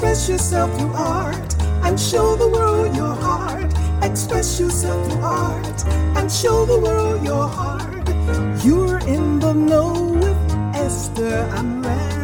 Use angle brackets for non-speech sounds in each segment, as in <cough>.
Express yourself through art and show the world your heart. Express yourself through art and show the world your heart. You're in the know with Esther and.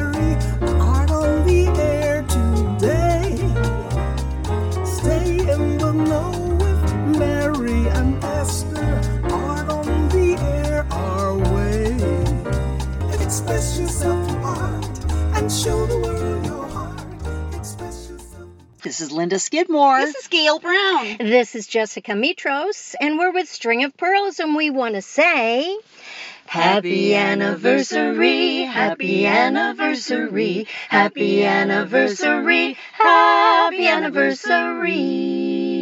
This is Linda Skidmore. This is Gail Brown. This is Jessica Mitros, and we're with String of Pearls, and we want to say. Happy anniversary, happy anniversary, happy anniversary, happy anniversary.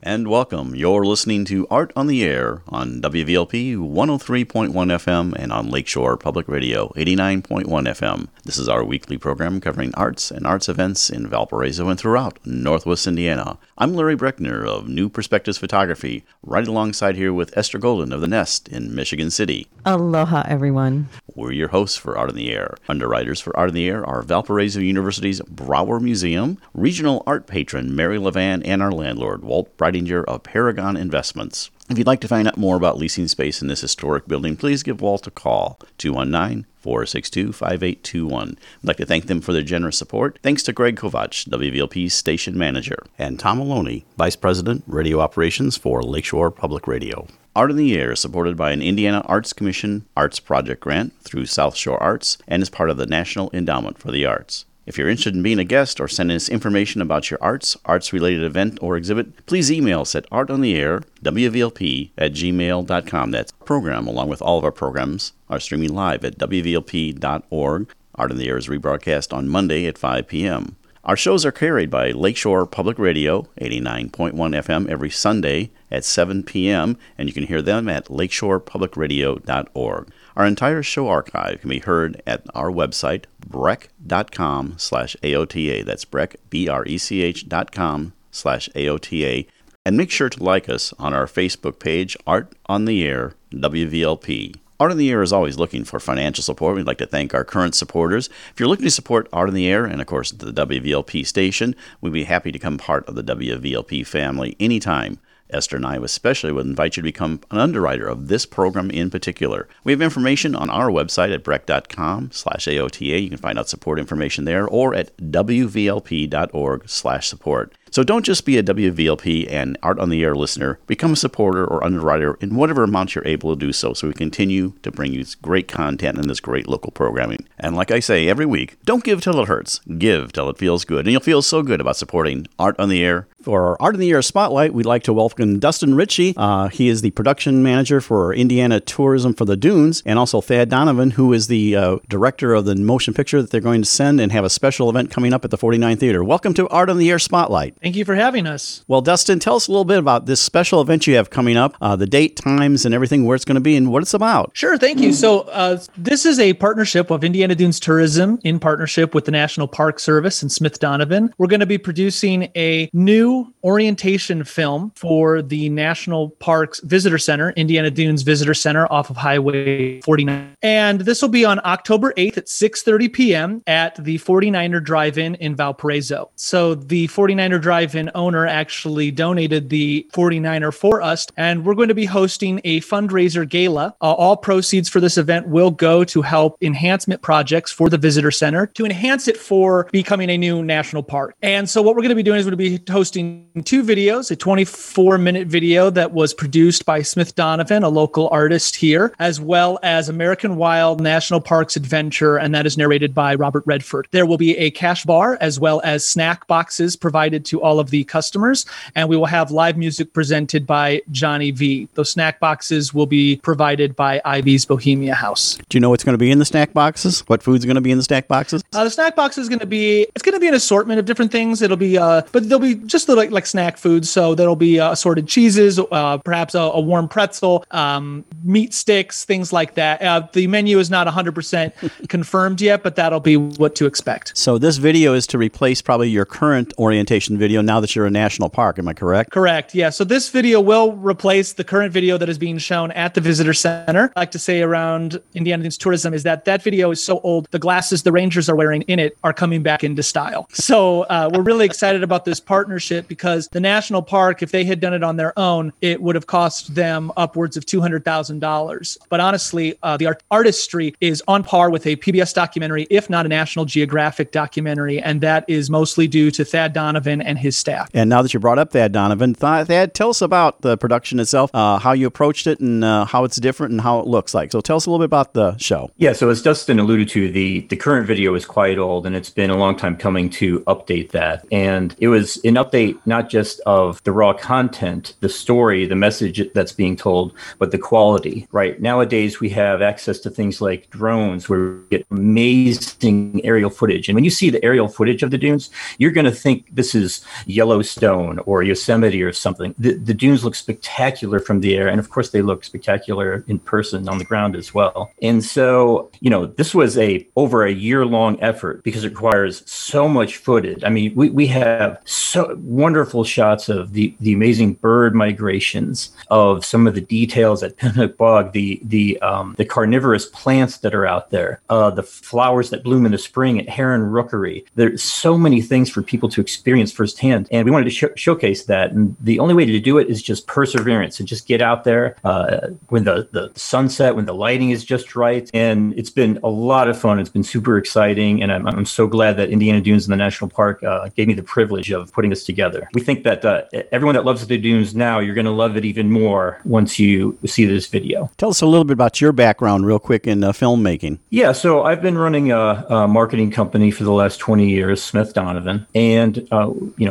And welcome. You're listening to Art on the Air on WVLP 103.1 FM and on Lakeshore Public Radio 89.1 FM. This is our weekly program covering arts and arts events in Valparaiso and throughout Northwest Indiana. I'm Larry Breckner of New Perspectives Photography, right alongside here with Esther Golden of The Nest in Michigan City. Aloha, everyone. We're your hosts for Art in the Air. Underwriters for Art in the Air are Valparaiso University's Brauer Museum, regional art patron Mary Levan, and our landlord, Walt Breidinger of Paragon Investments. If you'd like to find out more about leasing space in this historic building, please give Walt a call, 219 462 5821. I'd like to thank them for their generous support. Thanks to Greg Kovach, WVLP's station manager, and Tom Maloney, Vice President, Radio Operations for Lakeshore Public Radio. Art in the Air is supported by an Indiana Arts Commission Arts Project grant through South Shore Arts and is part of the National Endowment for the Arts. If you're interested in being a guest or sending us information about your arts, arts related event, or exhibit, please email us at artontheair, WVLP, at gmail.com. That's program, along with all of our programs, are streaming live at WVLP.org. Art on the Air is rebroadcast on Monday at 5 p.m. Our shows are carried by Lakeshore Public Radio, 89.1 FM, every Sunday at 7 p.m., and you can hear them at lakeshorepublicradio.org. Our entire show archive can be heard at our website, breck.com slash AOTA. That's breck, B-R-E-C-H dot com slash AOTA. And make sure to like us on our Facebook page, Art on the Air, WVLP. Art on the Air is always looking for financial support. We'd like to thank our current supporters. If you're looking to support Art on the Air and, of course, the WVLP station, we'd be happy to become part of the WVLP family anytime. Esther and I especially would invite you to become an underwriter of this program in particular. We have information on our website at breck.com slash AOTA. You can find out support information there or at wvlp.org slash support. So don't just be a WVLP and Art on the Air listener. Become a supporter or underwriter in whatever amount you're able to do so, so we continue to bring you great content and this great local programming. And like I say every week, don't give till it hurts. Give till it feels good. And you'll feel so good about supporting Art on the Air. For our Art on the Air Spotlight, we'd like to welcome Dustin Ritchie. Uh, he is the production manager for Indiana Tourism for the Dunes, and also Thad Donovan, who is the uh, director of the motion picture that they're going to send and have a special event coming up at the 49 Theater. Welcome to Art on the Air Spotlight. Thank you for having us. Well, Dustin, tell us a little bit about this special event you have coming up, uh, the date, times, and everything, where it's going to be, and what it's about. Sure, thank you. So, uh, this is a partnership of Indiana Dunes Tourism in partnership with the National Park Service and Smith Donovan. We're going to be producing a new orientation film for the National Parks Visitor Center, Indiana Dunes Visitor Center off of Highway 49. And this will be on October 8th at 6:30 p.m. at the 49er Drive-In in Valparaiso. So, the 49er Drive-In owner actually donated the 49er for us, and we're going to be hosting a fundraiser gala. Uh, all proceeds for this event will go to help enhancement projects for the visitor center to enhance it for becoming a new national park. And so, what we're going to be doing is we're going to be hosting two videos: a 24-minute video that was produced by Smith Donovan, a local artist here, as well as American Wild National Parks Adventure, and that is narrated by Robert Redford. There will be a cash bar as well as snack boxes provided to all of the customers, and we will have live music presented by Johnny V. Those snack boxes will be provided by Ivy's Bohemia House. Do you know what's going to be in the snack boxes? What food's going to be in the snack boxes? Uh, the snack box is going to be it's going to be an assortment of different things. It'll be uh, but they'll be just like like snack foods. So there'll be uh, assorted cheeses, uh, perhaps a, a warm pretzel, um, meat sticks, things like that. Uh, the menu is not 100% <laughs> confirmed yet, but that'll be what to expect. So this video is to replace probably your current orientation video video now that you're a national park. Am I correct? Correct. Yeah. So this video will replace the current video that is being shown at the visitor center. I like to say around Indiana Dunes tourism is that that video is so old, the glasses the Rangers are wearing in it are coming back into style. So uh, we're really excited about this partnership because the national park, if they had done it on their own, it would have cost them upwards of two hundred thousand dollars. But honestly, uh, the art- artistry is on par with a PBS documentary, if not a National Geographic documentary, and that is mostly due to Thad Donovan and his staff. And now that you brought up Thad Donovan, Th- Thad, tell us about the production itself, uh, how you approached it, and uh, how it's different and how it looks like. So tell us a little bit about the show. Yeah, so as Dustin alluded to, the the current video is quite old, and it's been a long time coming to update that. And it was an update not just of the raw content, the story, the message that's being told, but the quality. Right nowadays, we have access to things like drones, where we get amazing aerial footage. And when you see the aerial footage of the dunes, you're going to think this is Yellowstone or Yosemite or something. The, the dunes look spectacular from the air, and of course, they look spectacular in person on the ground as well. And so, you know, this was a over a year long effort because it requires so much footage. I mean, we, we have so wonderful shots of the, the amazing bird migrations, of some of the details at <laughs> Pinhook Bog, the the um, the carnivorous plants that are out there, uh, the flowers that bloom in the spring at Heron Rookery. There's so many things for people to experience firsthand, and we wanted to sh- showcase that. And the only way to do it is just perseverance and just get out there uh, when the the sunset, when the lighting is just right. And it's been a lot of fun. It's been super exciting, and I'm, I'm so glad that Indiana Dunes and the National Park uh, gave me the privilege of putting this together. We think that uh, everyone that loves the dunes now, you're going to love it even more once you see this video. Tell us a little bit about your background, real quick, in uh, filmmaking. Yeah, so I've been running a, a marketing company for the last 20 years, Smith Donovan, and uh, you know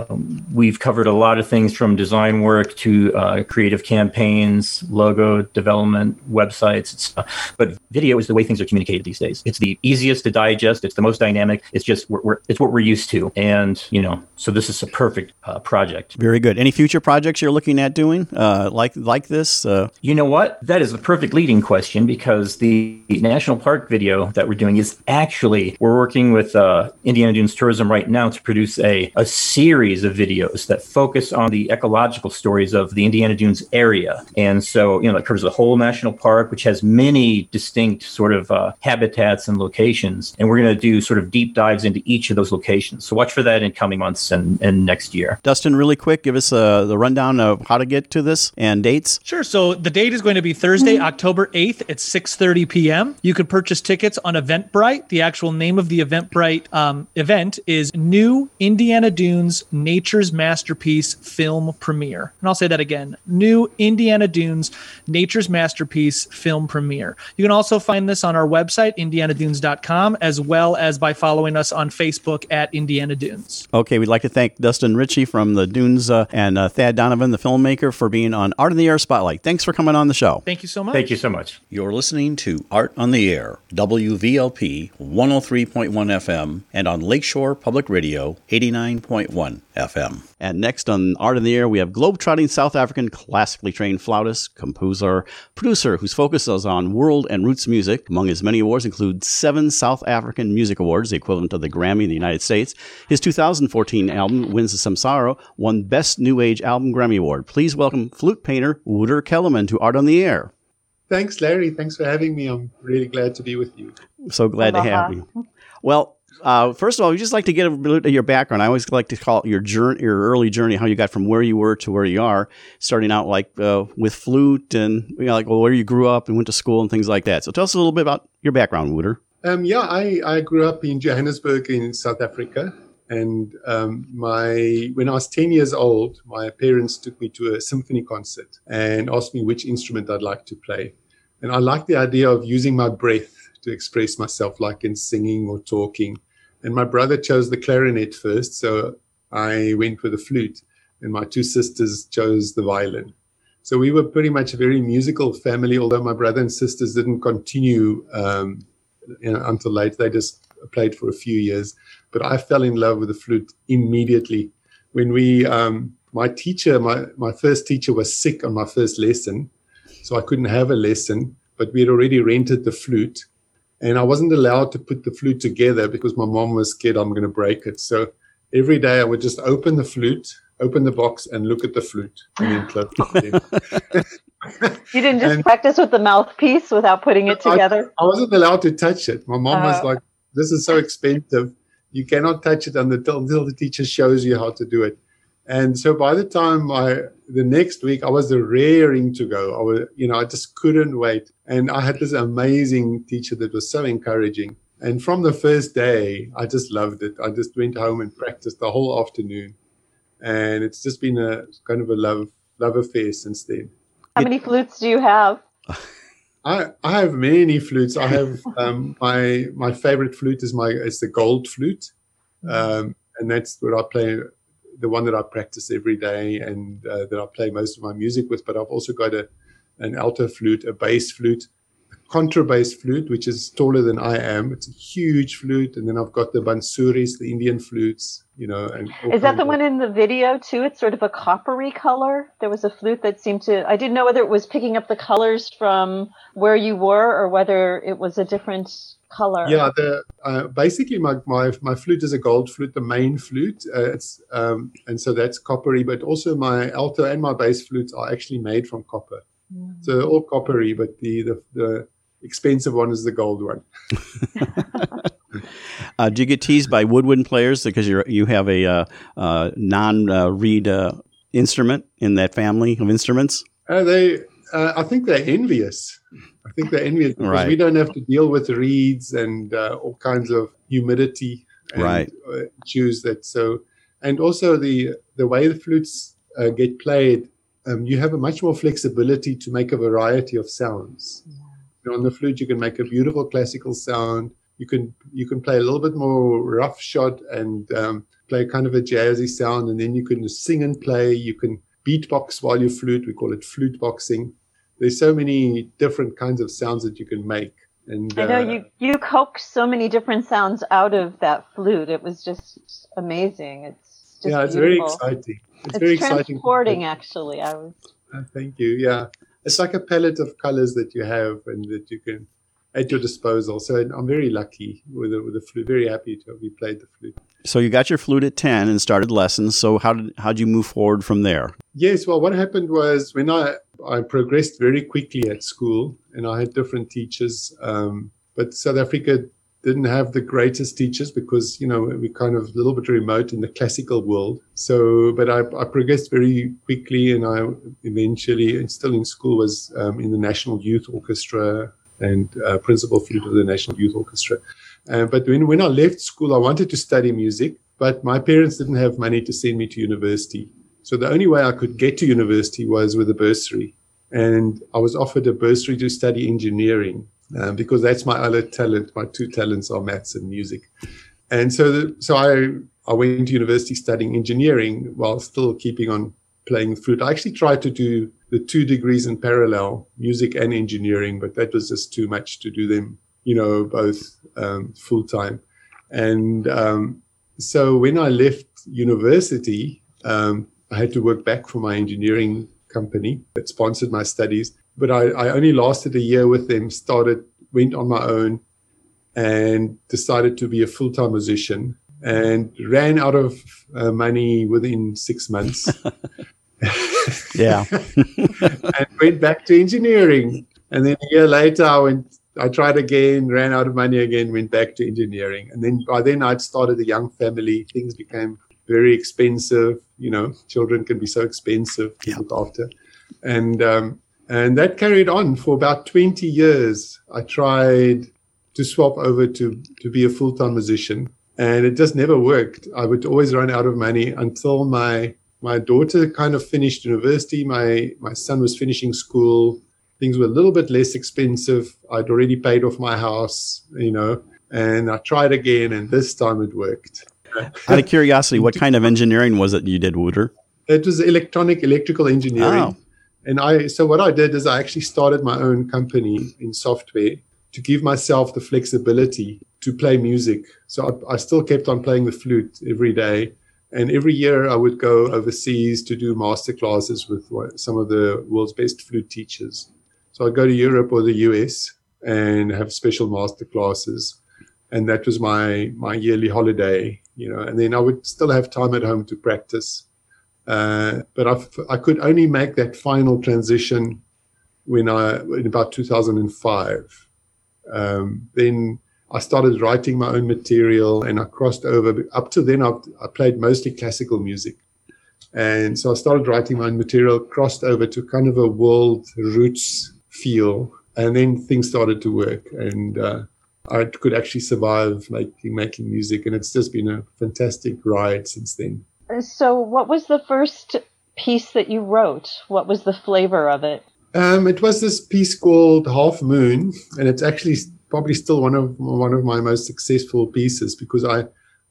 we've covered a lot of things from design work to uh, creative campaigns, logo development, websites. It's, but video is the way things are communicated these days. It's the easiest to digest. It's the most dynamic. It's just we're, we're, it's what we're used to, and you know, so this is a perfect uh, project. Very good. Any future projects you're looking at doing uh, like like this? Uh, You know what? That is the perfect leading question because the national park video that we're doing is actually we're working with uh, Indiana Dunes Tourism right now to produce a a series of videos that focus on the ecological stories of the Indiana Dunes area, and so you know that covers the whole national park, which has many distinct sort of uh, habitats and locations, and we're going to do sort of deep dives into each of those locations. So watch for that in coming months and, and next year. Dustin, really quick, give us uh, the rundown of how to get to this and dates. Sure. So the date is going to be Thursday, October 8th at 6:30 p.m. You can purchase tickets on Eventbrite. The actual name of the Eventbrite um, event is New Indiana Dunes Nature's Masterpiece Film Premiere. And I'll say that again. New Indiana Dunes Nature's Masterpiece Film Premiere. You can also find this on our website indianadunes.com as well as by following us on Facebook at Indiana Dunes. Okay, we'd like to thank Dustin Ritchie from the Dunes uh, and uh, Thad Donovan, the filmmaker, for being on Art in the Air Spotlight. Thanks for coming on the show. Thank you so much. Thank you so much. You're listening to Art on the Air, WVLP 103.1 FM, and on Lakeshore Public Radio 89.1 FM. And next on Art in the Air, we have globetrotting South African classically trained flautist, composer, producer whose focus is on world and roots music. Among his many awards include seven South African Music Awards, the equivalent of the Grammy in the United States. His 2014 album, Winds of Samsara, won Best New Age Album Grammy Award. Please welcome flute painter Wouter Kellerman to Art on the Air. Thanks, Larry. Thanks for having me. I'm really glad to be with you. So glad to have you. Well, uh, first of all, we just like to get a your background. I always like to call it your journey, your early journey, how you got from where you were to where you are, starting out like uh, with flute and you know, like well, where you grew up and went to school and things like that. So tell us a little bit about your background, Wouter. Um, yeah, I, I grew up in Johannesburg in South Africa. And um, my when I was 10 years old, my parents took me to a symphony concert and asked me which instrument I'd like to play. And I liked the idea of using my breath to express myself, like in singing or talking. And my brother chose the clarinet first, so I went with the flute, and my two sisters chose the violin. So we were pretty much a very musical family, although my brother and sisters didn't continue um, you know, until late. They just played for a few years. But I fell in love with the flute immediately. When we, um, my teacher, my, my first teacher was sick on my first lesson, so I couldn't have a lesson, but we had already rented the flute. And I wasn't allowed to put the flute together because my mom was scared I'm going to break it. So every day I would just open the flute, open the box, and look at the flute, and then close it. You didn't just And- practice with the mouthpiece without putting it together? I wasn't allowed to touch it. My mom was Oh. like, "This is so expensive. You cannot touch it until, until the teacher shows you how to do it." And so by the time I the next week I was raring to go. I was, you know, I just couldn't wait. And I had this amazing teacher that was so encouraging. And from the first day, I just loved it. I just went home and practiced the whole afternoon. And it's just been a kind of a love love affair since then. How many flutes do you have? I, I have many flutes. I have um, <laughs> my my favorite flute is my is the gold flute, um, and that's what I play. The one that I practice every day and uh, that I play most of my music with. But I've also got a an alto flute, a bass flute, contrabass flute, which is taller than I am. It's a huge flute, and then I've got the bansuris, the Indian flutes. You know, and Is that the of- one in the video too? It's sort of a coppery color. There was a flute that seemed to. I didn't know whether it was picking up the colors from where you were or whether it was a different color. Yeah, the uh, basically my, my my flute is a gold flute, the main flute. Uh, it's um, and so that's coppery, but also my alto and my bass flutes are actually made from copper. So all coppery, but the the, the expensive one is the gold one. <laughs> Uh, do you get teased by woodwind players because you you have a uh, uh, non-reed uh, instrument in that family of instruments? Uh, they, uh, I think they're envious. I think they're envious because Right. we don't have to deal with reeds and uh, all kinds of humidity and Right. choose that so, and also the the way the flutes uh, get played, um, you have a much more flexibility to make a variety of sounds. Know, on the flute, you can make a beautiful classical sound. You can you can play a little bit more roughshod and um, play kind of a jazzy sound, and then you can sing and play. You can beatbox while you flute. We call it flute boxing. There's so many different kinds of sounds that you can make. And I know uh, you you coaxed so many different sounds out of that flute. It was just amazing. It's just yeah, it's beautiful. very exciting. It's, It's very exciting. to transporting, actually. I was Uh, Thank you. Yeah, it's like a palette of colors that you have and that you can at your disposal. So I'm very lucky with the, with the flute. Very happy to have played the flute. So you got your flute at ten and started lessons. So how did how did you move forward from there? Yes, well, what happened was when I I progressed very quickly at school, and I had different teachers. Um, but South Africa didn't have the greatest teachers because you know we're kind of a little bit remote in the classical world. So, but I, I progressed very quickly, and I eventually, and still in school, was um, in the National Youth Orchestra and uh, principal flute of the National Youth Orchestra. Uh, but when when I left school, I wanted to study music, but my parents didn't have money to send me to university. So the only way I could get to university was with a bursary. And I was offered a bursary to study engineering um, because that's my other talent. My two talents are maths and music. And so, the, so I, I went to university studying engineering while still keeping on playing the flute. I actually tried to do the two degrees in parallel, music and engineering, but that was just too much to do them, you know, both um, full time. And um, so when I left university, um, I had to work back for my engineering company that sponsored my studies. But I, I only lasted a year with them, started, went on my own, and decided to be a full time musician and ran out of uh, money within six months <laughs> <laughs> Yeah. and went back to engineering. And then a year later, I went. I tried again, ran out of money again, went back to engineering. And then by then, I'd started a young family. Things became very expensive. You know, children can be so expensive to Yeah. look after, and um, and that carried on for about twenty years. I tried to swap over to to be a full time musician, and it just never worked. I would always run out of money until my my daughter kind of finished university. My my son was finishing school. Things were a little bit less expensive. I'd already paid off my house, you know, and I tried again, and this time it worked. <laughs> Out of curiosity, what kind of engineering was it you did, Wouter? It was electronic electrical engineering. Oh. And I so what I did is I actually started my own company in software to give myself the flexibility to play music. So I, I still kept on playing the flute every day. And every year I would go overseas to do master classes with some of the world's best flute teachers. So I'd go to Europe or the US and have special master classes. And that was my, my yearly holiday you know, and then I would still have time at home to practice. Uh, but I've, I could only make that final transition when I in about 2005. Um, then I started writing my own material, and I crossed over. Up to then, I, I played mostly classical music, and so I started writing my own material, crossed over to kind of a world roots feel, and then things started to work, and uh, I could actually survive making making music, and it's just been a fantastic ride since then. So, what was the first piece that you wrote? What was the flavor of it? Um, it was this piece called Half Moon, and it's actually probably still one of one of my most successful pieces because I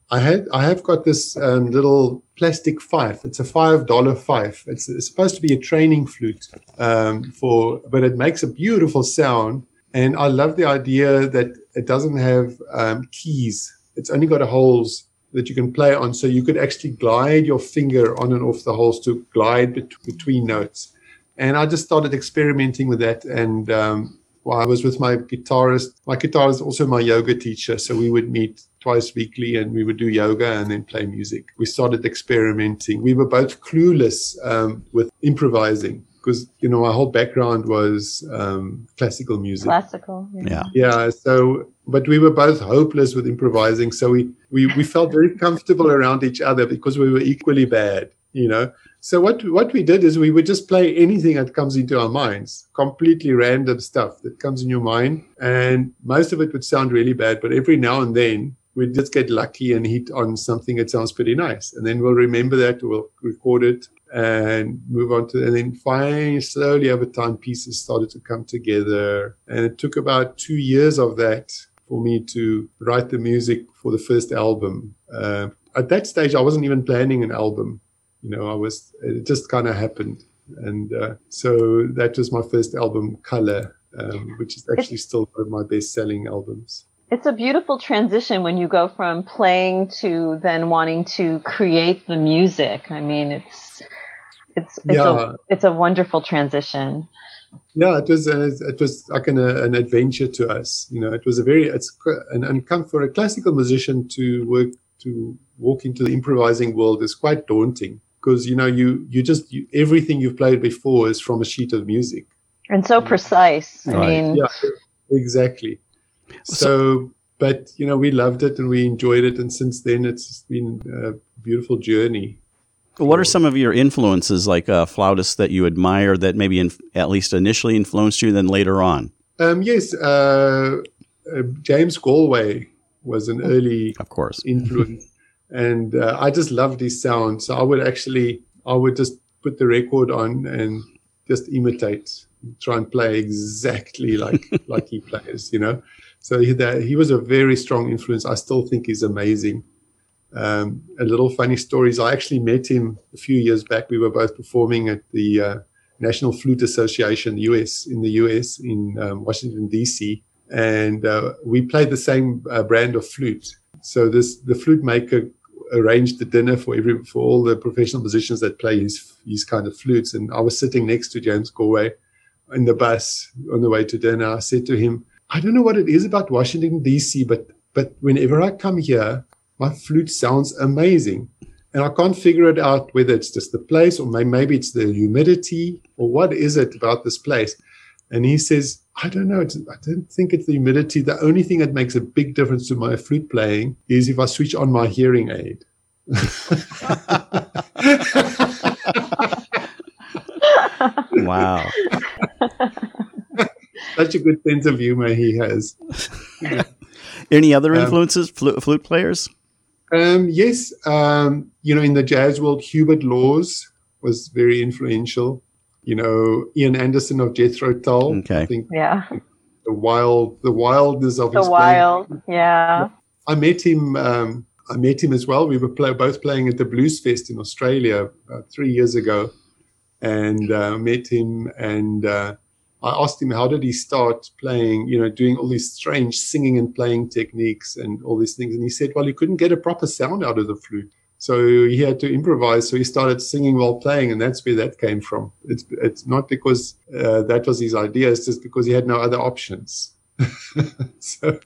I had I have got this um, little plastic fife. It's a five dollar fife. It's, it's, supposed to be a training flute um, for, but it makes a beautiful sound. And I love the idea that it doesn't have um, keys. It's only got holes that you can play on. So you could actually glide your finger on and off the holes to glide bet- between notes. And I just started experimenting with that. And um, while I was with my guitarist, my guitarist is also my yoga teacher. So we would meet twice weekly and we would do yoga and then play music. We started experimenting. We were both clueless um, with improvising because you know my whole background was um, classical music. Classical, yeah. Yeah. So, but we were both hopeless with improvising. So we we we felt very comfortable around each other because we were equally bad. You know. So what what we did is we would just play anything that comes into our minds, completely random stuff that comes in your mind, and most of it would sound really bad. But every now and then we'd just get lucky and hit on something that sounds pretty nice, and then we'll remember that, we'll record it, and move on to and then finally slowly over time pieces started to come together and it took about two years of that for me to write the music for the first album uh, at that stage i wasn't even planning an album you know i was it just kind of happened and uh, so that was my first album color um, which is actually still one of my best selling albums it's a beautiful transition when you go from playing to then wanting to create the music. I mean, it's it's it's, yeah. a, it's a wonderful transition. Yeah, it was a, it was like an, an adventure to us. You know, it was a very it's and, and come for a classical musician to work to walk into the improvising world is quite daunting because you know you you just you, everything you've played before is from a sheet of music and so precise. I mean, yeah, exactly. So, but you know, we loved it and we enjoyed it, and since then, it's been a beautiful journey. What are some of your influences, like uh, flautists that you admire that maybe in, at least initially influenced you, and then later on? Um, yes, uh, uh, James Galway was an early, of course, influence, <laughs> and uh, I just loved his sound. So I would actually, I would just put the record on and just imitate, try and play exactly like <laughs> like he plays, you know. So he, that, he was a very strong influence. I still think he's amazing. Um, a little funny story is I actually met him a few years back. We were both performing at the uh, National Flute Association, US, in the US, in um, Washington D.C., and uh, we played the same uh, brand of flute. So this the flute maker arranged the dinner for every for all the professional musicians that play his his kind of flutes. And I was sitting next to James Galway in the bus on the way to dinner. I said to him, I don't know what it is about Washington D.C., but but whenever I come here, my flute sounds amazing. And I can't figure it out whether it's just the place or maybe it's the humidity or what is it about this place. And he says, I don't know. I don't think it's the humidity. The only thing that makes a big difference to my flute playing is if I switch on my hearing aid. <laughs> wow. Such a good sense of humor he has. <laughs> Any other um, influences, um, flute, flute players? Um, yes, um, you know, in the jazz world, Hubert Laws was very influential. You know, Ian Anderson of Jethro Tull. Okay. I think yeah. The wild, the wildness of the his wild, playing. yeah. I met him. Um, I met him as well. We were play, both playing at the Blues Fest in Australia three years ago, and uh, met him and. Uh, I asked him how did he start playing, you know, doing all these strange singing and playing techniques and all these things. And he said, well, he couldn't get a proper sound out of the flute. So he had to improvise. So he started singing while playing, and that's where that came from. It's it's not because uh, that was his idea; it's just because he had no other options. <laughs> so,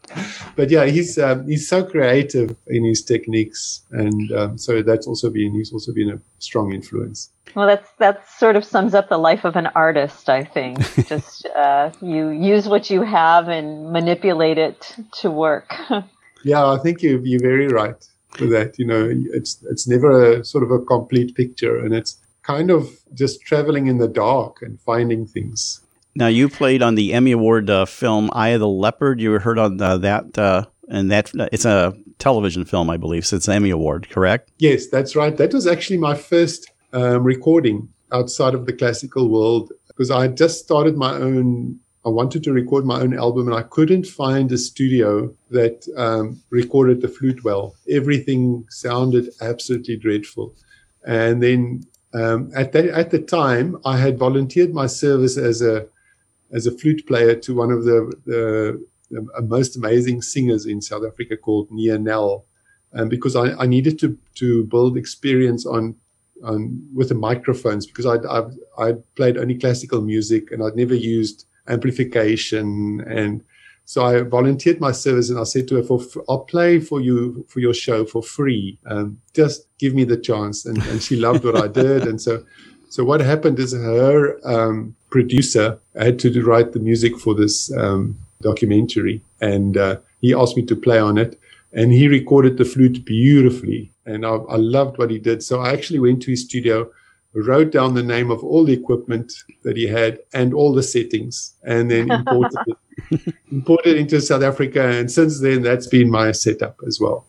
but yeah, he's um, he's so creative in his techniques, and um, so that's also been he's also been a strong influence. Well, that's that sort of sums up the life of an artist, I think. <laughs> Just uh, you use what you have and manipulate it to work. <laughs> yeah, I think you you're very right with that. You know, it's it's never a sort of a complete picture, and it's kind of just traveling in the dark and finding things. Now, you played on the Emmy Award uh, film Eye of the Leopard. You were heard on uh, that, uh, and that it's a television film, I believe. So it's an Emmy Award, correct? Yes, that's right. That was actually my first um, recording outside of the classical world because I just started my own. I wanted to record my own album, and I couldn't find a studio that um, recorded the flute well. Everything sounded absolutely dreadful. And then um, at that at the time, I had volunteered my service as a as a flute player to one of the, the, the most amazing singers in South Africa called Nianell, um, because I, I, needed to to build experience on on with the microphones because I'd, I've i played only classical music and I'd never used amplification and so I volunteered my service and I said to her, for, I'll play for you for your show for free. Um, just give me the chance. And, and she loved what I did. And so, so what happened is her um, producer had to write the music for this um, documentary, and uh, he asked me to play on it, and he recorded the flute beautifully, and I, I loved what he did. So I actually went to his studio, wrote down the name of all the equipment that he had and all the settings, and then imported it, <laughs> imported into South Africa. And since then, that's been my setup as well.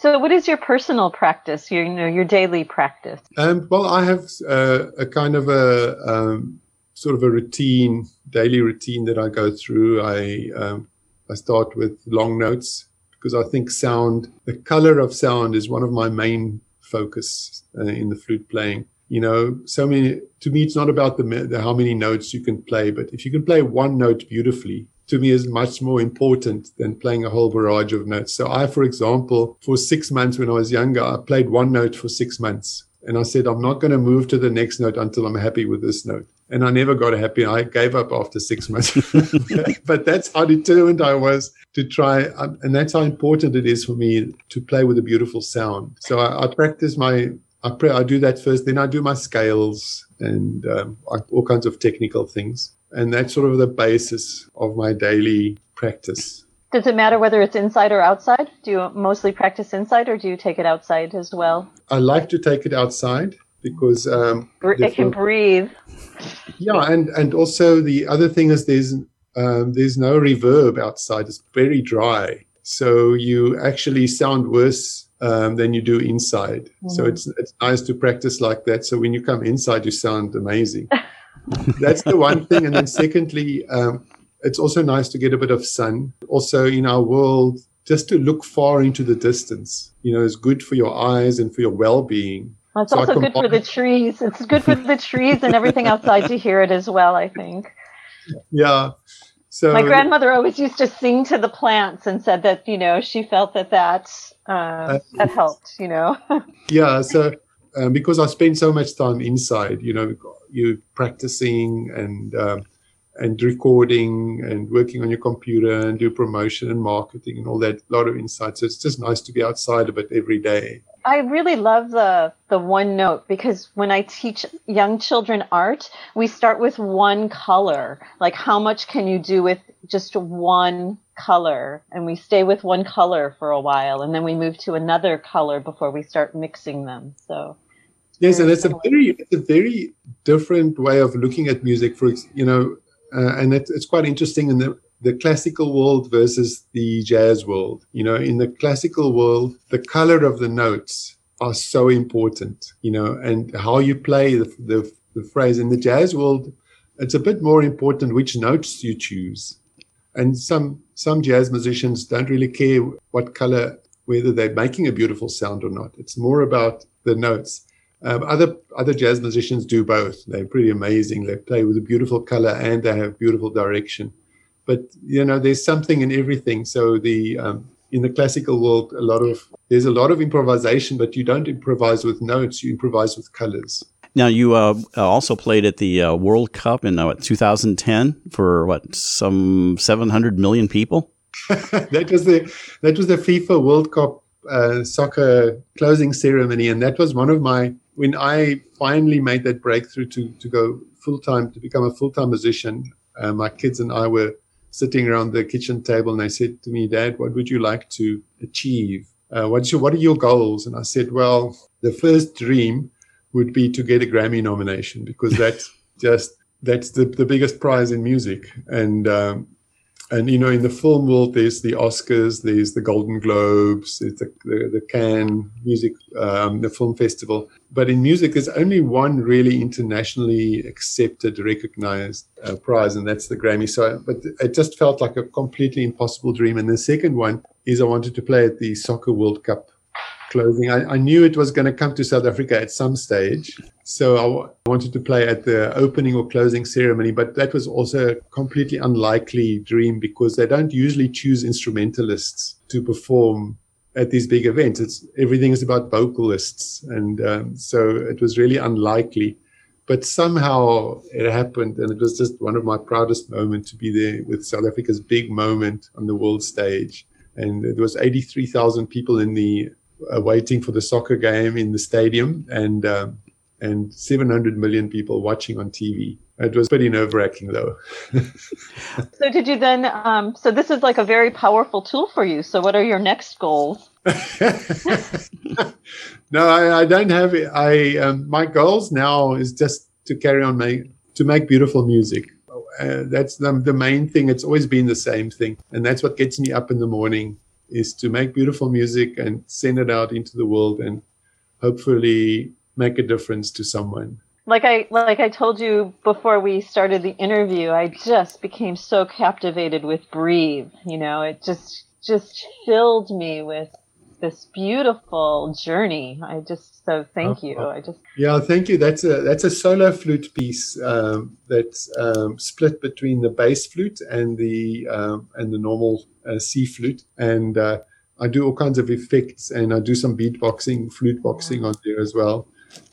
So, what is your personal practice? Your, you know, your daily practice? Um, well, I have uh, a kind of a um, sort of a routine, daily routine that I go through. I um, I start with long notes because I think sound, the color of sound, is one of my main focus uh, in the flute playing. You know, so many. To me, it's not about the, the how many notes you can play, but if you can play one note beautifully, to me is much more important than playing a whole barrage of notes. So I, for example, for six months when I was younger, I played one note for six months. And I said, I'm not going to move to the next note until I'm happy with this note and I never got happy. I gave up after six months. <laughs> but that's how determined I was to try, um, and that's how important it is for me to play with a beautiful sound. So I, I practice my, I, pray, I do that first, then I do my scales and um, all kinds of technical things, and that's sort of the basis of my daily practice. Does it matter whether it's inside or outside? Do you mostly practice inside, or do you take it outside as well? I like to take it outside because um, it can breathe. Yeah, and and also the other thing is there's um, there's no reverb outside. It's very dry, so you actually sound worse um, than you do inside. Mm-hmm. So it's it's nice to practice like that. So when you come inside, you sound amazing. <laughs> That's the one thing, and then secondly, um, it's also nice to get a bit of sun. Also, in our world, just to look far into the distance, you know, is good for your eyes and for your well-being. Well, it's so also good for the trees. It's good for the trees and everything outside to hear it as well, I think. <laughs> Yeah. So my grandmother always used to sing to the plants and said that, you know, she felt that that, uh, that helped, you know. <laughs> yeah. So um, because I spend so much time inside, you know, you practicing and, um, and recording and working on your computer and do promotion and marketing and all that, a lot of insight. So it's just nice to be outside of it every day. I really love the the one note because when I teach young children art, we start with one color. Like how much can you do with just one color? And we stay with one color for a while and then we move to another color before we start mixing them. So Yes, and it's a very it's a very different way of looking at music for you know uh, and it, it's quite interesting in the the classical world versus the jazz world. You know, in the classical world, the color of the notes are so important, you know, and how you play the, the, the phrase. In the jazz world, it's a bit more important which notes you choose. And some some jazz musicians don't really care what color, whether they're making a beautiful sound or not. It's more about the notes. Um, other other jazz musicians do both. They're pretty amazing. They play with a beautiful color and they have beautiful direction. But you know, there's something in everything. So the um, in the classical world, a lot of there's a lot of improvisation, but you don't improvise with notes. You improvise with colors. Now, you uh, also played at the uh, World Cup in uh, what, 2010 for what some 700 million people. <laughs> that was the that was the FIFA World Cup uh, soccer closing ceremony, and that was one of my when I finally made that breakthrough to to go full time to become a full time musician. Uh, my kids and I were sitting around the kitchen table, and they said to me, "Dad, what would you like to achieve? Uh, what's your what are your goals?" And I said, "Well, the first dream would be to get a Grammy nomination because that's <laughs> just that's the, the biggest prize in music and um, and you know in the film world there's the oscars there's the golden globes there's the, the, the cannes music um, the film festival. But in music there's only one really internationally accepted recognized uh, prize and that's the grammy. So but it just felt like a completely impossible dream. And the second one is i wanted to play at the soccer world cup closing. I, I, knew it was going to come to South Africa at some stage. So I w- wanted to play at the opening or closing ceremony, but that was also a completely unlikely dream because they don't usually choose instrumentalists to perform at these big events. It's everything is about vocalists, and um, so it was really unlikely. But somehow it happened, and it was just one of my proudest moments to be there with South Africa's big moment on the world stage. And there was 83,000 people in the uh, waiting for the soccer game in the stadium and um, and 700 million people watching on TV. It was pretty nerve wracking though. <laughs> so did you then? Um, so this is like a very powerful tool for you. So what are your next goals? <laughs> no, I, I, don't have it. I um, my goals now is just to carry on make to make beautiful music. Uh, that's the, the main thing. It's always been the same thing, and that's what gets me up in the morning is to make beautiful music and send it out into the world and hopefully make a difference to someone. Like i like i told you before we started the interview i just became so captivated with breathe you know? It just just filled me with this beautiful journey. I just so thank you. I just yeah, thank you. That's a that's a solo flute piece um, that's um, split between the bass flute and the um, and the normal uh, C flute, and uh, I do all kinds of effects and I do some beatboxing, flute boxing on there as well.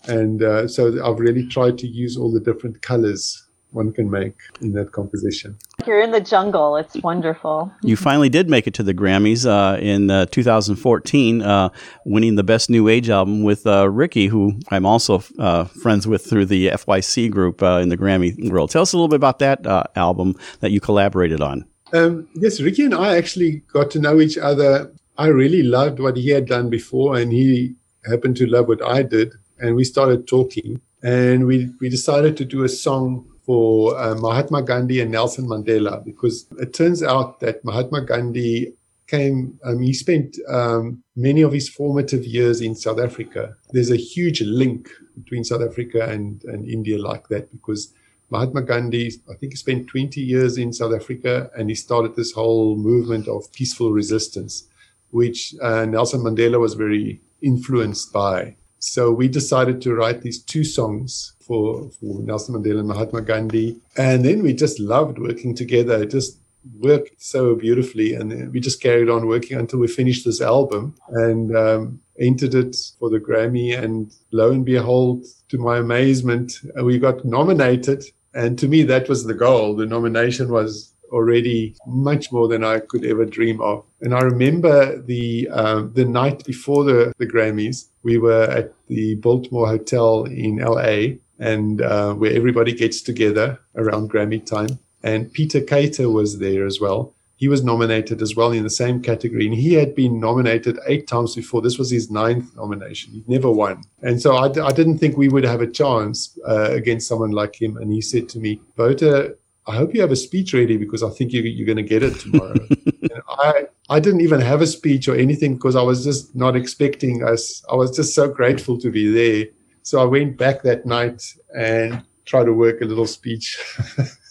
And uh, so I've really tried to use all the different colors one can make in that composition. You're in the jungle. It's wonderful. You finally did make it to the Grammys uh, in uh, 2014, uh, winning the Best New Age album with uh, Ricky, who I'm also uh, friends with through the FYC group uh, in the Grammy world. Tell us a little bit about that album that you collaborated on. Um, yes, Ricky and I actually got to know each other. I really loved what he had done before, and he happened to love what I did. And we started talking, and we, we decided to do a song for uh, Mahatma Gandhi and Nelson Mandela because it turns out that Mahatma Gandhi came, um, he spent um, many of his formative years in South Africa. There's a huge link between South Africa and, and India like that because Mahatma Gandhi, I think he spent 20 years in South Africa and he started this whole movement of peaceful resistance, which uh, Nelson Mandela was very influenced by. So we decided to write these two songs for, for Nelson Mandela and Mahatma Gandhi. And then we just loved working together. It just worked so beautifully. And we just carried on working until we finished this album and um, entered it for the Grammy. And lo and behold, to my amazement, we got nominated. And to me, that was the goal. The nomination was already much more than I could ever dream of. And I remember the um, the night before the, the Grammys, we were at the Biltmore Hotel in LA, and uh, where everybody gets together around Grammy time. And Peter Kater was there as well. He was nominated as well in the same category, and he had been nominated eight times before. This was his ninth nomination. He'd never won, and so I d- I didn't think we would have a chance uh, against someone like him. And he said to me, "Wouter, I hope you have a speech ready because I think you, you're going to get it tomorrow." <laughs> I I didn't even have a speech or anything because I was just not expecting us. I was just so grateful to be there so I went back that night and tried to work a little speech.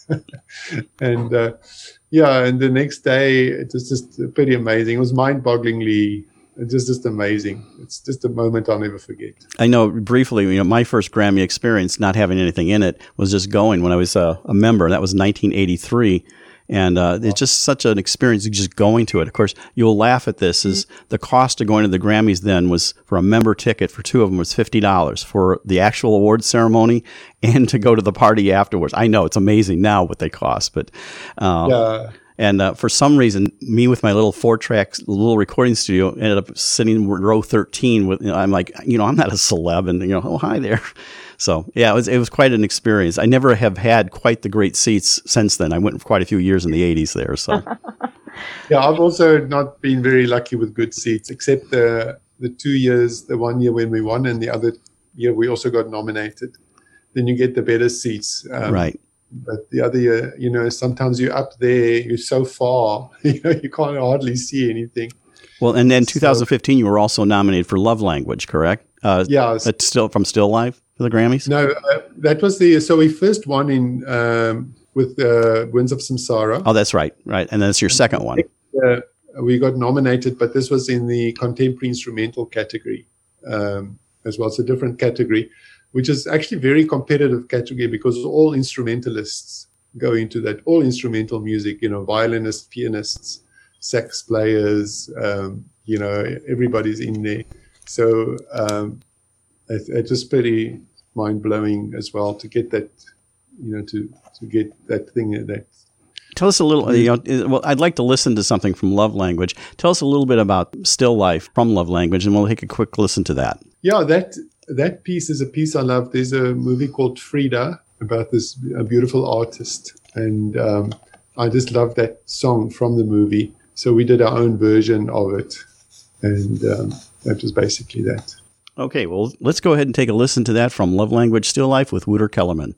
<laughs> and uh, yeah, and the next day it was just pretty amazing. It was mind-bogglingly it's just, just amazing. It's just a moment I'll never forget. I know briefly, you know, my first Grammy experience, not having anything in it, was just going when I was a, a member. That was 1983. And uh, it's just such an experience just going to it. Of course, you'll laugh at this. Is the cost of going to the Grammys then was for a member ticket for two of them was fifty dollars for the actual awards ceremony and to go to the party afterwards. I know it's amazing now what they cost, but uh, yeah. And uh, for some reason, me with my little four track little recording studio ended up sitting in row 13 with, you know, I'm like, you know, I'm not a celeb and, you know, oh, hi there. <laughs> So yeah, it was, it was quite an experience. I never have had quite the great seats since then. I went for quite a few years in the 80s there. So <laughs> yeah, I've also not been very lucky with good seats, except the, the two years, the one year when we won and the other year we also got nominated. Then you get the better seats. Um, right but the other year, you know, sometimes you're up there, you're so far, <laughs> you know, you can't hardly see anything. Well, and then 2015, so, you were also nominated for Love Language, correct? Uh, yeah, it's still from Still Life for the Grammys. No, uh, that was the so we first won in um, with uh, Winds of Samsara. Oh, that's right, right, and then it's your second one. Uh, we got nominated, but this was in the contemporary instrumental category um, as well. It's a different category which is actually very competitive category because all instrumentalists go into that. All instrumental music, you know, violinists, pianists, sax players, um, you know, everybody's in there. So um, it, it's just pretty mind blowing as well to get that, you know, to to get that thing that Tell us a little. You know, well, I'd like to listen to something from Love Language. Tell us a little bit about Still Life from Love Language, and we'll take a quick listen to that. Yeah, that that piece is a piece I love. There's a movie called Frida about this beautiful artist, and um, I just love that song from the movie. So we did our own version of it, and um, that was basically that. Okay, well, let's go ahead and take a listen to that from Love Language Still Life with Wouter Kellerman.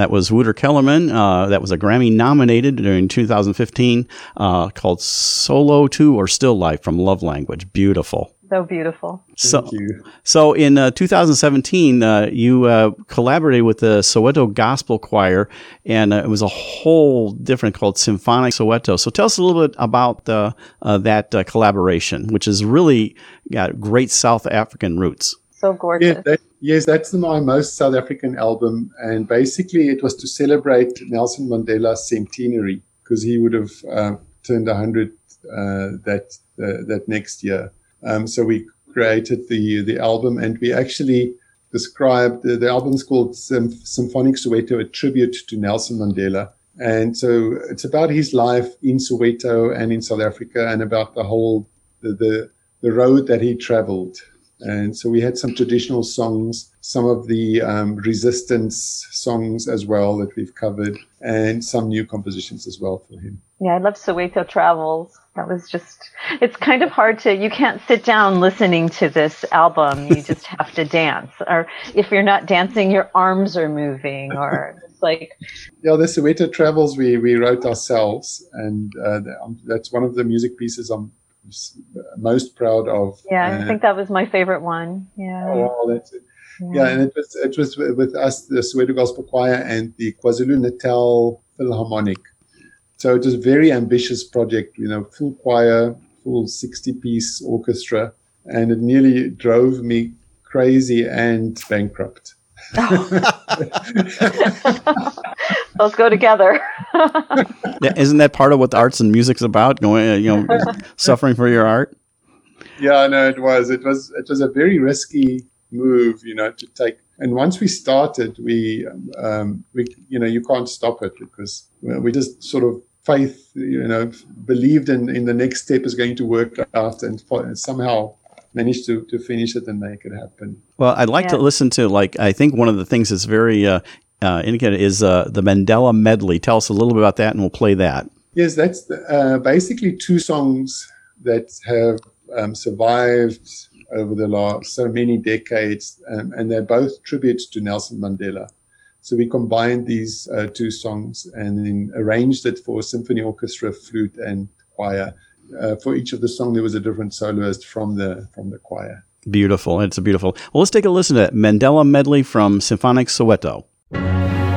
That was Wouter Kellerman. Uh, that was a Grammy nominated during 2015 uh, called Solo 2 or Still Life from Love Language. Beautiful. So beautiful. So, Thank you. so in uh, 2017, uh, you uh, collaborated with the Soweto Gospel Choir, and uh, it was a whole different called Symphonic Soweto. So tell us a little bit about uh, uh, that uh, collaboration, which has really got great South African roots. So gorgeous. Yeah, that, yes, that's my most South African album, and basically it was to celebrate Nelson Mandela's centenary because he would have uh, turned 100 uh, that uh, that next year. Um, so we created the the album, and we actually described the, the album's called Sym- Symphonic Soweto, a tribute to Nelson Mandela. And so it's about his life in Soweto and in South Africa, and about the whole the the, the road that he traveled. And so we had some traditional songs, some of the um, resistance songs as well that we've covered, and some new compositions as well for him. Yeah, I love Soweto Travels. That was just, it's kind of hard to, you can't sit down listening to this album. You <laughs> just have to dance. Or if you're not dancing, your arms are moving, or it's like, Yeah, the Soweto Travels we, we wrote ourselves, and uh, um, that's one of the music pieces I'm most proud of. yeah, I Uh, think that was my favorite one. Yeah. oh, that's it. Yeah, and it was it was with us, the Soweto Gospel Choir and the KwaZulu Natal Philharmonic. So it was a very ambitious project, you know, full choir, full 60 piece orchestra, and it nearly drove me crazy and bankrupt. <laughs> Let's go together. <laughs> Yeah, Isn't that part of what the arts and music's about? Going, uh, you know, <laughs> suffering for your art. Yeah, no, it was. It was. It was a very risky move, you know, to take. And once we started, we, um, we, you know, you can't stop it because we just sort of faith, you know, believed in in the next step is going to work out, and, and somehow managed to to finish it and make it happen. Well, I'd like to listen to like I think one of the things that's very uh, uh, indicated is uh, the Mandela medley. Tell us a little bit about that, and we'll play that. Yes, that's the, uh, basically two songs that have um, survived over the last so many decades, um, and they're both tributes to Nelson Mandela. So we combined these uh, two songs and then arranged it for symphony orchestra, flute, and choir. Uh, for each of the song, there was a different soloist from the from the choir. Beautiful. It's a beautiful. Well, let's take a listen to. Mandela medley from Symphonic Soweto. Mandela,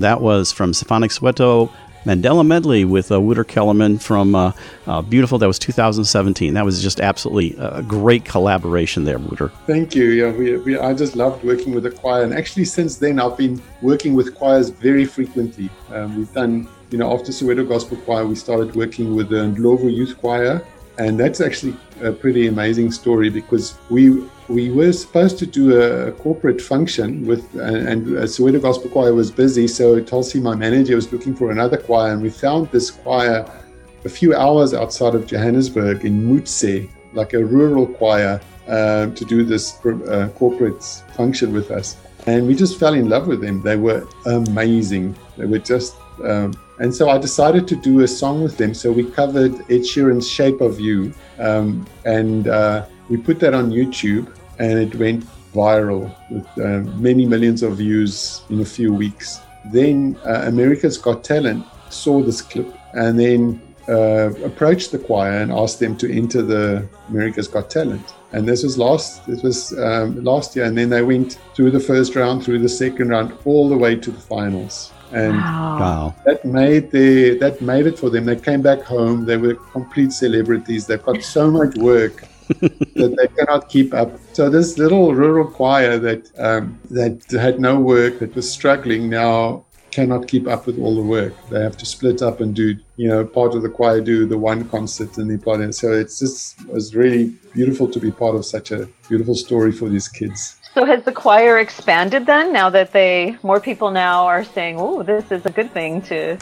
And that was from Symphonic Soweto, Mandela Medley with uh, Wouter Kellerman from uh, uh, Beautiful. That was 2017. That was just absolutely a great collaboration there, Wouter. Thank you. Yeah, we, we, I just loved working with the choir. And actually, since then, I've been working with choirs very frequently. Um, we've done, you know, after Soweto Gospel Choir, we started working with the Ndlovu Youth Choir. And that's actually a pretty amazing story because we we were supposed to do a corporate function with, and, and Soweto Gospel Choir was busy, so Tulsi, my manager, was looking for another choir, and we found this choir a few hours outside of Johannesburg in Moutse, like a rural choir, uh, to do this uh, corporate function with us. And we just fell in love with them. They were amazing. They were just, um, and so I decided to do a song with them. So we covered Ed Sheeran's Shape of You, um, and uh, we put that on YouTube and it went viral with uh, many millions of views in a few weeks. Then uh, America's Got Talent saw this clip and then uh, approached the choir and asked them to enter the America's Got Talent. And this was last this was um, last year, and then they went through the first round, through the second round, all the way to the finals. And wow. that made the that made it for them. They came back home. They were complete celebrities. They've got so much work <laughs> that they cannot keep up. So this little rural choir that um, that had no work, that was struggling, now cannot keep up with all the work. They have to split up and do, you know, part of the choir do the one concert and the part. So it's just it was really beautiful to be part of such a beautiful story for these kids. So has the choir expanded then? Now that they more people now are saying, "Oh, this is a good thing to."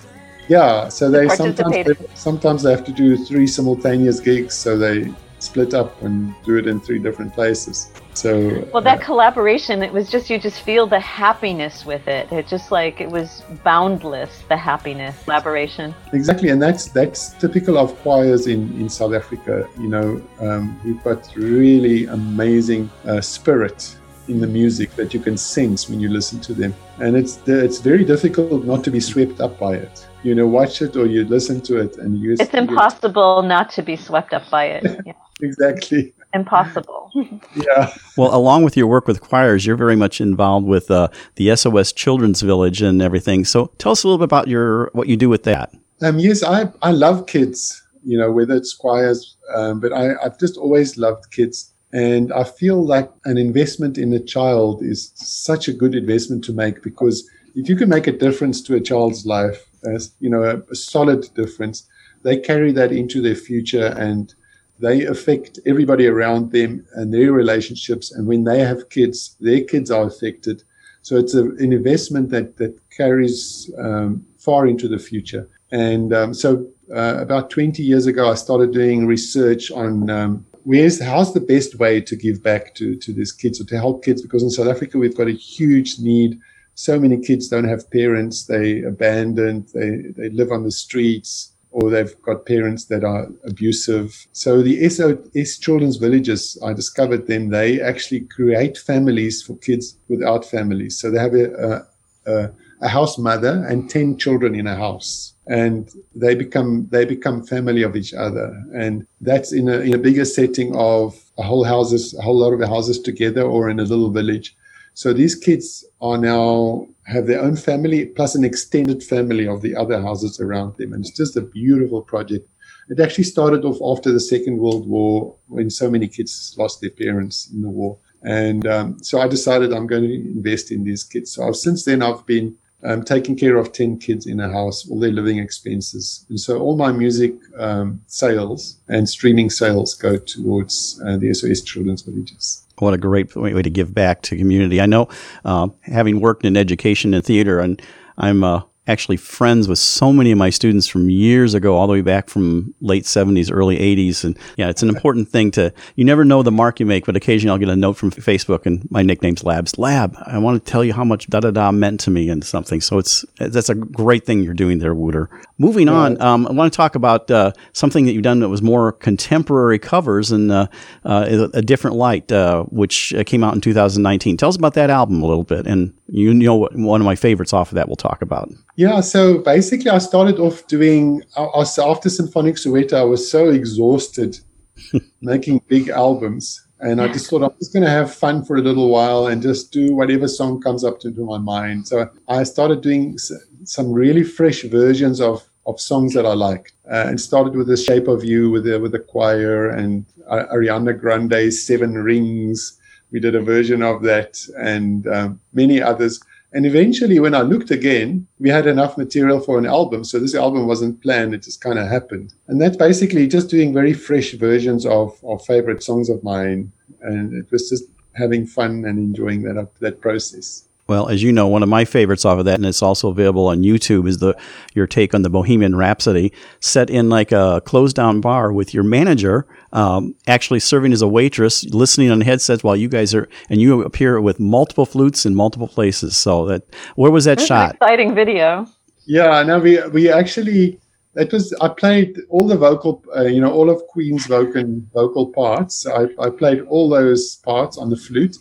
Yeah, so they sometimes they, sometimes they have to do three simultaneous gigs, so they split up and do it in three different places. So well, that uh, collaboration, it was just you just feel the happiness with it. It just like it was boundless, the happiness collaboration. Exactly, and that's that's typical of choirs in in South Africa. You know, um, we've got really amazing uh, spirit in the music that you can sense when you listen to them, and it's it's very difficult not to be swept up by it. You know watch it or you listen to it and you it's impossible not to be swept up by it. <laughs> Yeah. exactly. Impossible. <laughs> Yeah. Well along with your work with choirs you're very much involved with uh, the sos children's village and everything. So tell us a little bit about your what you do with that. Um, yes i i love kids you know whether it's choirs um, but I, i've just always loved kids and i feel like an investment in a child is such a good investment to make because if you can make a difference to a child's life as you know a, a solid difference they carry that into their future and they affect everybody around them and their relationships. And when they have kids their kids are affected. So it's a, an investment that that carries um, far into the future. And um, so uh, about 20 years ago i started doing research on um, where's how's the best way to give back to to these kids or to help kids because in south africa we've got a huge need so many kids don't have parents. They abandoned. They they live on the streets, or they've got parents that are abusive. So the SOS Children's Villages, I discovered them. They actually create families for kids without families. So they have a, a, a house mother and ten children in a house and they become they become family of each other and that's in a in a bigger setting of a whole houses a whole lot of houses together or in a little village so these kids are now have their own family plus an extended family of the other houses around them. And it's just a beautiful project. It actually started off after the Second World War when so many kids lost their parents in the war. And um, so I decided I'm going to invest in these kids. So I've, since then, I've been um, taking care of 10 kids in a house, all their living expenses. And so all my music um, sales and streaming sales go towards uh, the SOS Children's Villages what a great way to give back to community. I know, uh, having worked in education and theater, and I'm uh, actually friends with so many of my students from years ago, all the way back from late 70s, early 80s. And yeah, it's an important thing to, you never know the mark you make, but occasionally I'll get a note from Facebook and my nickname's Labs. Lab, I want to tell you how much da da da meant to me and something. So it's, that's a great thing you're doing there, Wouter. Moving on, um, I want to talk about uh, something that you've done that was more contemporary covers and uh, uh, a different light, uh, which uh, came out in 2019. Tell us about that album a little bit. And you know, what, one of my favorites off of that we'll talk about. Yeah, so basically, I started off doing after Symphonic Soweto. I was so exhausted <laughs> making big albums And I just thought I'm just going to have fun for a little while and just do whatever song comes up into my mind. So I started doing some really fresh versions of of songs that I liked, uh, and started with the Shape of You with the with the choir and uh, Ariana Grande's Seven Rings. We did a version of that and um, many others. And eventually, when I looked again, we had enough material for an album. So this album wasn't planned; it just kind of happened. And that's basically just doing very fresh versions of of favorite songs of mine, and it was just having fun and enjoying that that process. Well, as you know, one of my favorites off of that, and it's also available on YouTube, is the your take on the Bohemian Rhapsody, set in like a closed down bar with your manager um, actually serving as a waitress, listening on headsets while you guys are, and you appear with multiple flutes in multiple places. So that where was that It was shot? an exciting video. Yeah, no, we we actually it was I played all the vocal, uh, you know, all of Queen's vocal vocal parts. I, I played all those parts on the flute.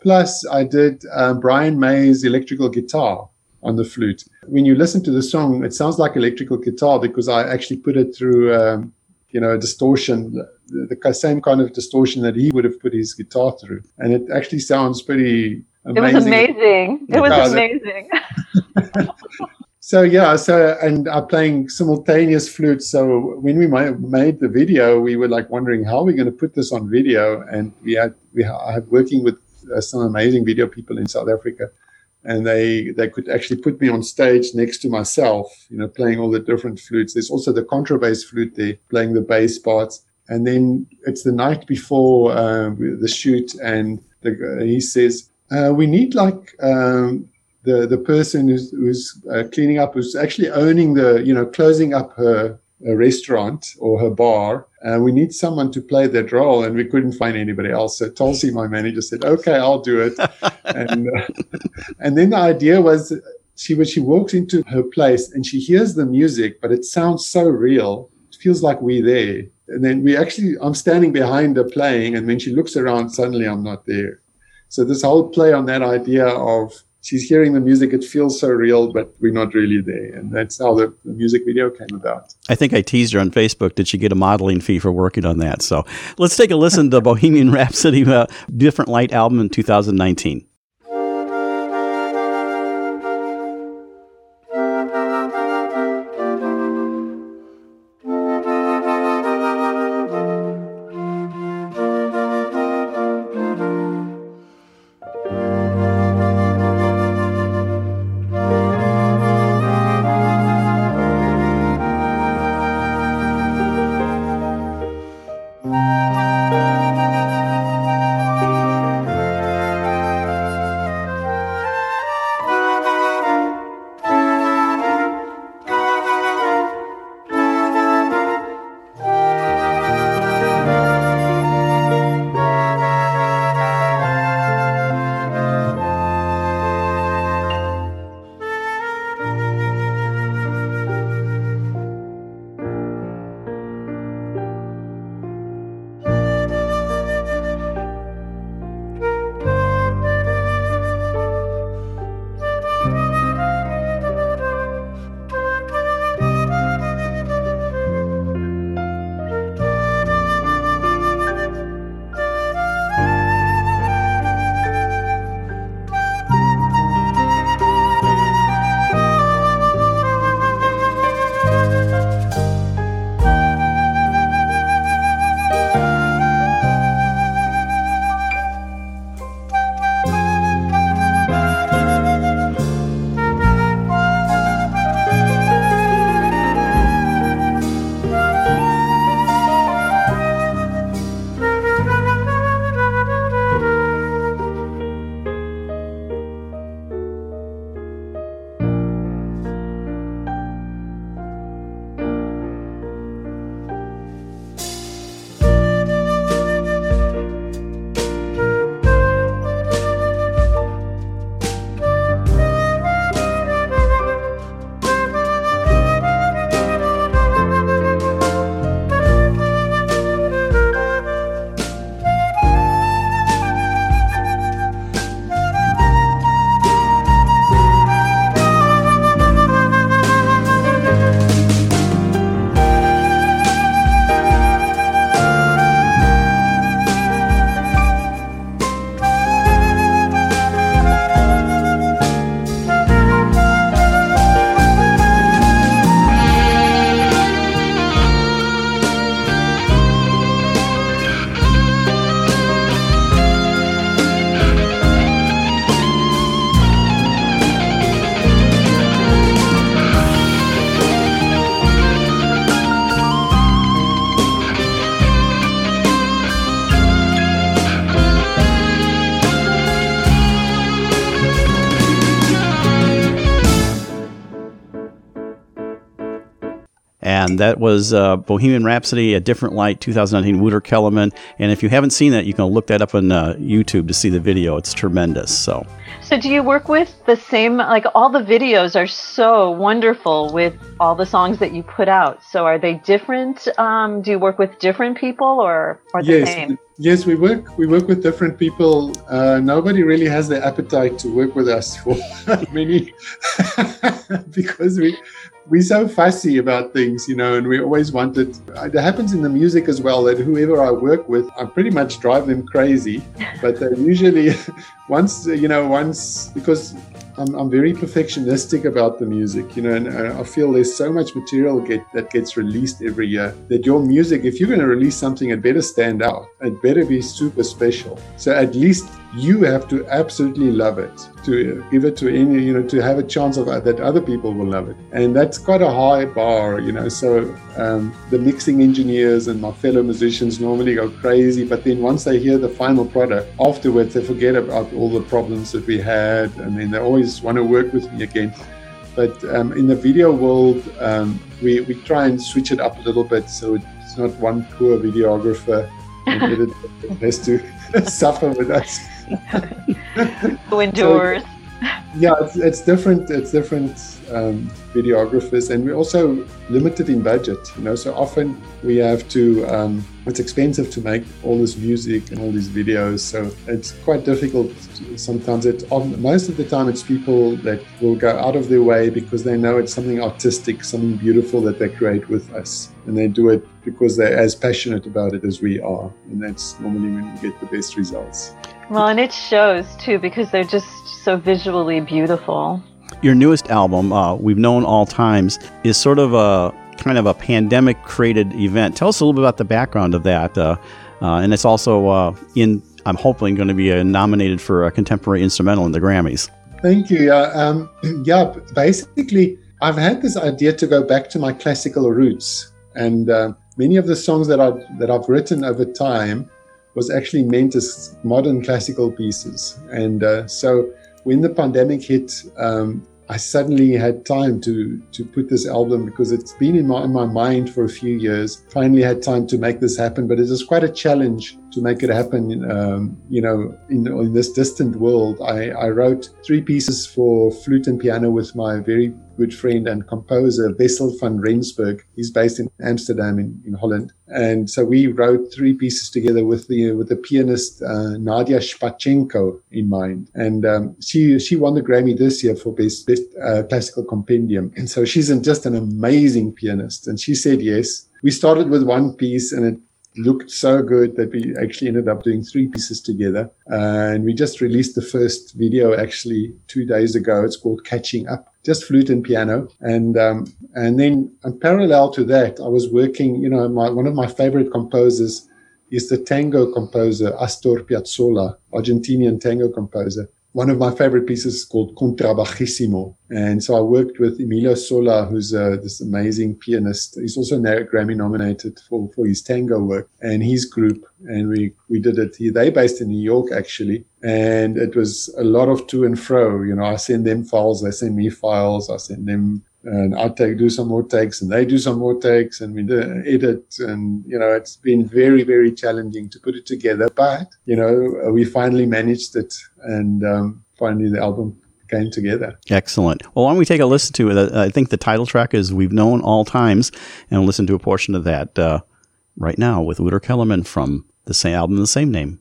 Plus, I did um, Brian May's electrical guitar on the flute. When you listen to the song, it sounds like electrical guitar because I actually put it through, um, you know, a distortion, the, the same kind of distortion that he would have put his guitar through, and it actually sounds pretty amazing. It was amazing. It was amazing. So yeah, so and I'm playing simultaneous flute. So when we made the video, we were like wondering how we're we going to put this on video, and we had we I had working with uh, some amazing video people in South Africa, and they they could actually put me on stage next to myself, you know, playing all the different flutes. There's also the contrabass flute there, playing the bass parts, and then it's the night before uh, the shoot, and the, he says uh, we need like. Um, the the person who's who's uh, cleaning up who's actually owning the you know closing up her, her restaurant or her bar. And we need someone to play that role. And we couldn't find anybody else. So Tulsi my manager said okay I'll do it. <laughs> And uh, and then the idea was she when she walks into her place and she hears the music but it sounds so real it feels like we're there and then we actually I'm standing behind her playing and when she looks around suddenly I'm not there so this whole play on that idea of she's hearing the music, it feels so real, but we're not really there. And that's how the, the music video came about. I think I teased her on Facebook. Did she get a modeling fee for working on that? So let's take a listen to Bohemian <laughs> Rhapsody, uh, Different Light album in 2019. And that was uh, Bohemian Rhapsody, A Different Light, 2019, Wouter Kellerman. And if you haven't seen that, you can look that up on uh, YouTube to see the video. It's tremendous. So, So do you work with the same like all the videos are so wonderful with all the songs that you put out. So are they different? Um, do you work with different people or or the yes, same? yes, we work we work with different people. Uh, nobody really has the appetite to work with us for <laughs> many <laughs> because we we're so fussy about things, you know, and we always want It It happens in the music as well that whoever I work with, I pretty much drive them crazy. <laughs> But they usually, <laughs> once you know, once because I'm, I'm very perfectionistic about the music, you know, and uh, I feel there's so much material get, that gets released every year that your music, if you're going to release something, it better stand out. It better be super special. So at least you have to absolutely love it to give it to any, you know, to have a chance of uh, that other people will love it. And that's quite a high bar, you know. So um, the mixing engineers and my fellow musicians normally go crazy, but then once they hear the final product, afterwards they forget about all the problems that we had, and then they always want to work with me again. But um, in the video world, um, we, we try and switch it up a little bit so it's not one poor videographer and editor has to <laughs> suffer with us. <laughs> Who endures? Yeah, it's, it's different. It's different um, videographers, and we're also limited in budget. You know, so often we have to. Um, it's expensive to make all this music and all these videos, so it's quite difficult. Sometimes it. Most of the time, it's people that will go out of their way because they know it's something artistic, something beautiful that they create with us, and they do it because they're as passionate about it as we are, and that's normally when we get the best results. Well, and it shows too because they're just so visually beautiful. Your newest album, uh, We've Known All Times, is sort of a kind of a pandemic created event. Tell us a little bit about the background of that. Uh, uh, and it's also uh, in, I'm hoping, going to be uh, nominated for a contemporary instrumental in the Grammys. Thank you. Yeah, um, <clears throat> yeah. Basically, I've had this idea to go back to my classical roots, and uh, many of the songs that I've that I've written over time was actually meant as modern classical pieces. And uh, so when the pandemic hit, um, I suddenly had time to to put this album because it's been in my in my mind for a few years. Finally had time to make this happen, but it was quite a challenge to make it happen. Um, you know, in, in this distant world, I, I wrote three pieces for flute and piano with my very good friend and composer Wessel van Rensburg. He's based in Amsterdam in, in Holland, and so we wrote three pieces together with the with the pianist uh, Nadia Shpachenko in mind. And um, she she won the Grammy this year for best best uh, classical compendium. And so she's just an amazing pianist. And she said yes. We started with one piece, and it looked so good that we actually ended up doing three pieces together. And we just released the first video actually two days ago. It's called Catching Up, just flute and piano. And um, and then in parallel to that, I was working. You know, my, one of my favorite composers is the tango composer Astor Piazzolla, Argentinian tango composer. One of my favorite pieces is called Contrabajissimo. And so I worked with Emilio Solla, who's uh, this amazing pianist. He's also Grammy nominated for, for his tango work and his group. And we, we did it. They based in New York, actually. And it was a lot of to and fro. You know, I send them files, they send me files, I send them and I take do some more takes, and they do some more takes, and we edit, and you know it's been very very challenging to put it together. But you know we finally managed it, and um, finally the album came together. Excellent. Well, why don't we take a listen to it? I think the title track is "We've Known All Times," and listen to a portion of that uh, right now with Wouter Kellerman from the same album, the same name.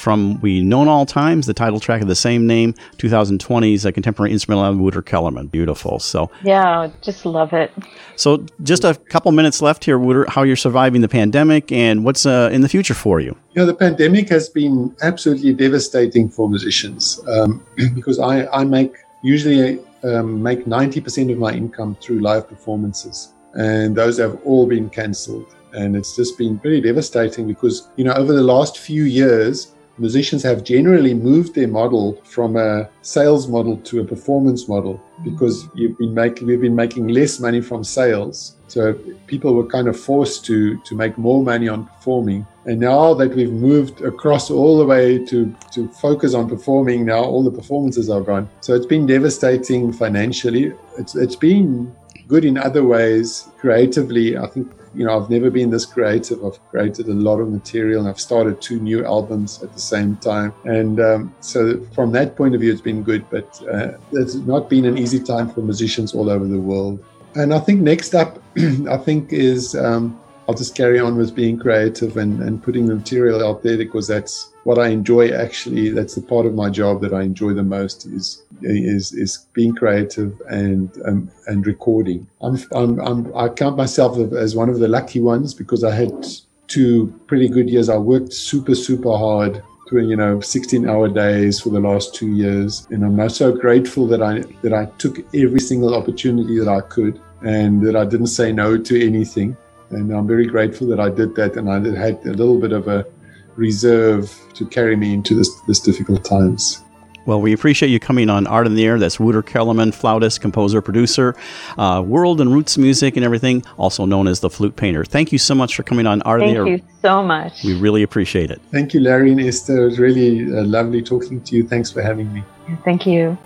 And from We Known All Times, the title track of the same name, 2020's a contemporary instrumental album, Wouter Kellerman. Beautiful. So, Yeah, just love it. so just a couple minutes left here, Wouter, how you're surviving the pandemic and what's uh, in the future for you. You know, the pandemic has been absolutely devastating for musicians um, <clears throat> because I, I make usually um, make 90% of my income through live performances, and those have all been cancelled. And it's just been pretty devastating because, you know, over the last few years, musicians have generally moved their model from a sales model to a performance model because you've been making we've been making less money from sales. So people were kind of forced to to make more money on performing. And now that we've moved across all the way to to focus on performing now all the performances are gone. So it's been devastating financially. It's it's been good in other ways. Creatively i think you know, I've never been this creative. I've created a lot of material and I've started two new albums at the same time. And um, so, from that point of view, it's been good, but uh, it's not been an easy time for musicians all over the world. And I think next up, <clears throat> I think, is um, I'll just carry on with being creative and, and putting the material out there because that's what I enjoy actually. That's the part of my job that I enjoy the most is is is being creative and um, and recording. I'm, I'm, I'm I count myself as one of the lucky ones because I had two pretty good years. I worked super super hard. Doing you know, 16-hour days for the last two years, and I'm so grateful that I that I took every single opportunity that I could, and that I didn't say no to anything. And I'm very grateful that I did that, and I had a little bit of a reserve to carry me into this, this difficult times. Well, we appreciate you coming on Art in the Air. That's Wouter Kellerman, flautist, composer, producer, uh, world and roots music and everything, also known as the flute painter. Thank you so much for coming on Art Thank in the Air. Thank you so much. We really appreciate it. Thank you, Larry and Esther. It was really uh, lovely talking to you. Thanks for having me. Thank you.